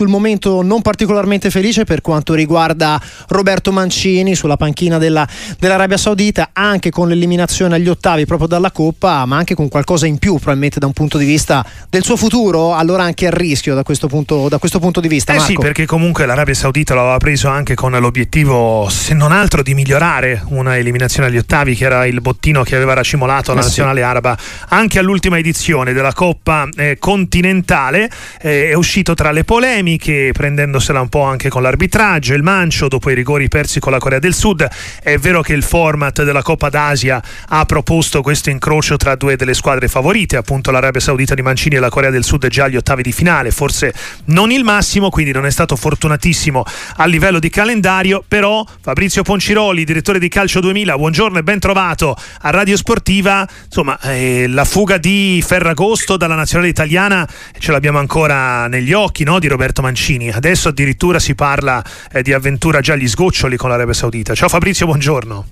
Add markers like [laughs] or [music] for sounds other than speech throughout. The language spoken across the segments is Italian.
sul momento non particolarmente felice per quanto riguarda Roberto Mancini sulla panchina della, dell'Arabia Saudita, anche con l'eliminazione agli ottavi proprio dalla Coppa, ma anche con qualcosa in più probabilmente da un punto di vista del suo futuro, allora anche a rischio da questo punto, da questo punto di vista. Eh Marco. sì, perché comunque l'Arabia Saudita lo aveva preso anche con l'obiettivo, se non altro, di migliorare una eliminazione agli ottavi, che era il bottino che aveva racimolato la eh nazionale sì. araba anche all'ultima edizione della Coppa eh, continentale. Eh, è uscito tra le polemiche, prendendosela un po' anche con l'arbitraggio, il mancio dopo i rigori persi con la Corea del Sud. È vero che il format della Coppa d'Asia ha proposto questo incrocio tra due delle squadre favorite, appunto l'Arabia Saudita di Mancini e la Corea del Sud già agli ottavi di finale, forse non il massimo, quindi non è stato fortunatissimo a livello di calendario, però Fabrizio Ponciroli, direttore di Calcio 2000, buongiorno e ben trovato a Radio Sportiva. Insomma, eh, la fuga di Ferragosto dalla nazionale italiana ce l'abbiamo ancora negli occhi no? di Roberto Mancini. Adesso addirittura si parla eh, di avventura già agli sgoccioli con l'Arabia Saudita. Ciao Fabrizio, buongiorno.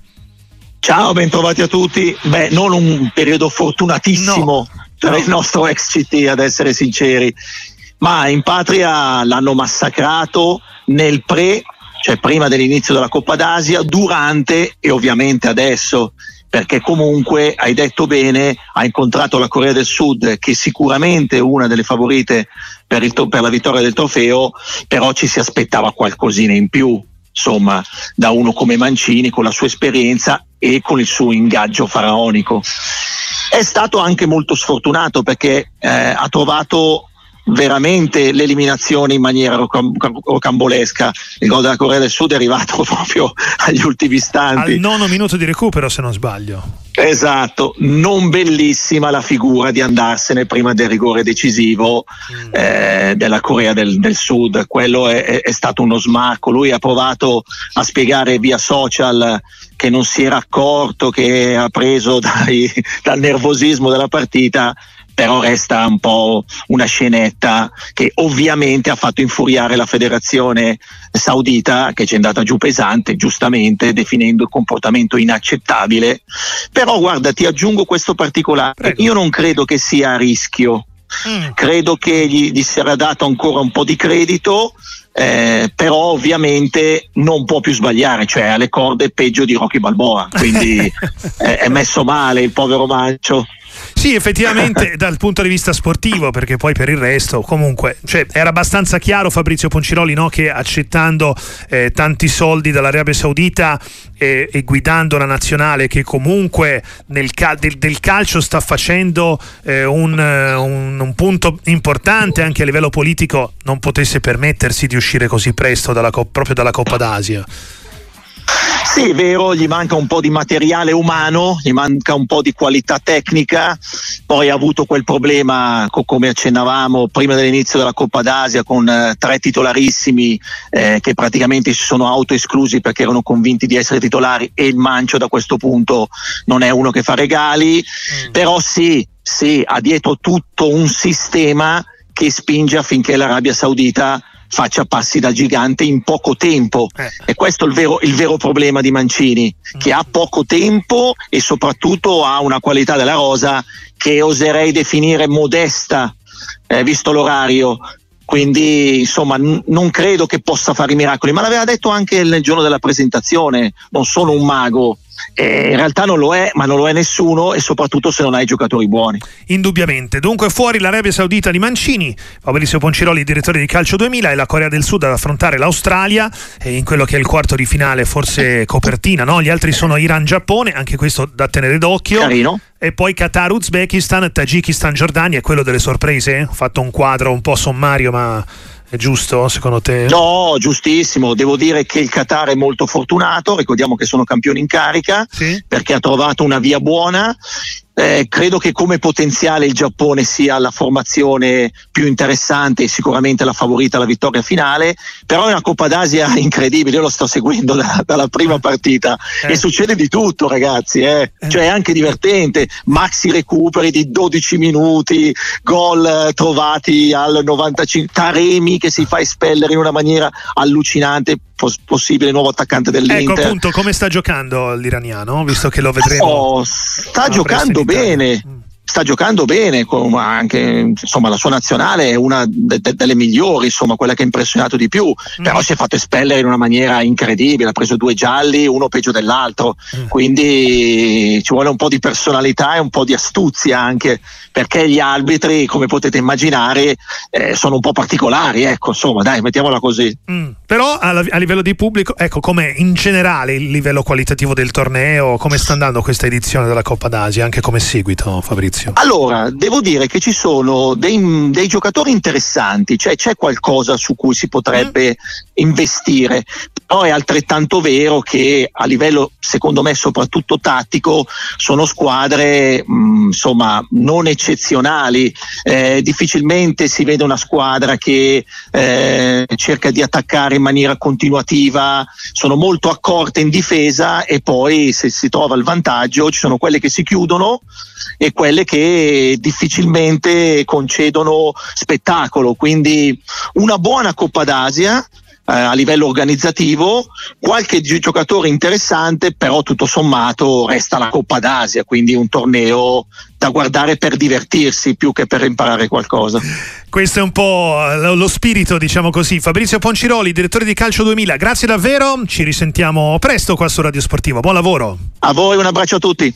Ciao, bentrovati a tutti. Beh, non un periodo fortunatissimo no, per il nostro ex CT, ad essere sinceri, ma in patria l'hanno massacrato nel pre, cioè prima dell'inizio della Coppa d'Asia, durante e ovviamente adesso perché comunque hai detto bene, ha incontrato la Corea del Sud che sicuramente è una delle favorite per, il, per la vittoria del trofeo, però ci si aspettava qualcosina in più, insomma, da uno come Mancini con la sua esperienza e con il suo ingaggio faraonico. È stato anche molto sfortunato perché eh, ha trovato veramente l'eliminazione in maniera rocambolesca. Il gol della Corea del Sud è arrivato [laughs] proprio agli ultimi istanti. Al nono minuto di recupero, se non sbaglio. Esatto, non bellissima la figura di andarsene prima del rigore decisivo mm. eh, della Corea del, del Sud. Quello è, è, è, stato uno smacco. Lui ha provato a spiegare via social che non si era accorto, che ha preso [laughs] dai, dal nervosismo della partita però resta un po' una scenetta che ovviamente ha fatto infuriare la federazione saudita che ci è andata giù pesante, giustamente definendo il comportamento inaccettabile. Però guarda, ti aggiungo questo particolare, Prego. io non credo che sia a rischio. Mm. Credo che gli, gli sarà dato ancora un po' di credito, eh, però ovviamente non può più sbagliare, cioè ha le corde peggio di Rocky Balboa, quindi [laughs] è, è messo male il povero Mancio. Sì, effettivamente [laughs] dal punto di vista sportivo, perché poi per il resto comunque cioè, era abbastanza chiaro Fabrizio Ponciroli no, che accettando eh, tanti soldi dall'Arabia Saudita eh, e guidando una nazionale che comunque nel cal- del, del, calcio sta facendo eh, un, un, un, punto importante anche a livello politico, non potesse permettersi di uscire così presto dalla, proprio dalla Coppa d'Asia. Sì, è vero, gli manca un po' di materiale umano, gli manca un po' di qualità tecnica, poi ha avuto quel problema, co- come accennavamo, prima dell'inizio della Coppa d'Asia con eh, tre titolarissimi eh, che praticamente si sono autoesclusi perché erano convinti di essere titolari e il Mancio da questo punto non è uno che fa regali, mm. però sì, sì, ha dietro tutto un sistema che spinge affinché l'Arabia Saudita faccia passi da gigante in poco tempo. Eh. E questo è il vero, il vero problema di Mancini, mm. che ha poco tempo e soprattutto ha una qualità della rosa che oserei definire modesta, eh, visto l'orario. Quindi insomma n- non credo che possa fare i miracoli, ma l'aveva detto anche nel giorno della presentazione, non sono un mago, eh, in realtà non lo è, ma non lo è nessuno e soprattutto se non hai giocatori buoni. Indubbiamente. Dunque fuori l'Arabia Saudita di Mancini, Fabrizio Ponciroli, direttore di Calcio 2000 e la Corea del Sud ad affrontare l'Australia eh, in quello che è il quarto di finale, forse copertina, no? Gli altri sono Iran-Giappone, anche questo da tenere d'occhio. Carino. E poi Qatar, Uzbekistan, Tagikistan, Giordania, è quello delle sorprese? Ho fatto un quadro un po' sommario, ma è giusto secondo te? No, giustissimo. Devo dire che il Qatar è molto fortunato. Ricordiamo che sono campioni in carica sì. perché ha trovato una via buona eh, credo che come potenziale il Giappone sia la formazione più interessante e sicuramente la favorita alla vittoria finale, però è una Coppa d'Asia [laughs] incredibile, io lo sto seguendo da, dalla prima partita eh. e succede di tutto ragazzi, eh. eh. cioè è anche divertente, maxi recuperi di 12 minuti, gol trovati al 95, Taremi che si fa espellere in una maniera allucinante, possibile nuovo attaccante dell'Inter. Ecco appunto come sta giocando l'iraniano, visto che lo vedremo. Oh, sta giocando bene. Mm. Sta giocando bene, anche insomma, la sua nazionale è una de- de- delle migliori, insomma, quella che ha impressionato di più, mm. però si è fatto espellere in una maniera incredibile, ha preso due gialli, uno peggio dell'altro, mm. quindi ci vuole un po' di personalità e un po' di astuzia anche, perché gli arbitri, come potete immaginare, eh, sono un po' particolari, ecco, insomma, dai, mettiamola così. Mm. Però a, a, livello di pubblico, ecco, come in generale il livello qualitativo del torneo, come sta andando questa edizione della Coppa d'Asia, anche come seguito, Fabrizio? Fabrizio? Allora, devo dire che ci sono dei, dei giocatori interessanti, cioè c'è qualcosa su cui si potrebbe mm. investire, però è altrettanto vero che a livello, secondo me, soprattutto tattico, sono squadre mh, mm, insomma non eccezionali. Eh, difficilmente si vede una squadra che eh, cerca di attaccare in maniera continuativa, sono molto accorte in difesa e poi se si trova il vantaggio ci sono quelle che si chiudono e quelle che difficilmente concedono spettacolo. Quindi una buona Coppa d'Asia eh, a livello organizzativo, qualche giocatore interessante, però tutto sommato resta la Coppa d'Asia, quindi un torneo da guardare per divertirsi più che per imparare qualcosa. Questo è un po' lo spirito, diciamo così. Fabrizio Ponciroli, direttore di Calcio 2000, grazie davvero, ci risentiamo presto qua su Radio Sportivo. Buon lavoro. A voi un abbraccio a tutti.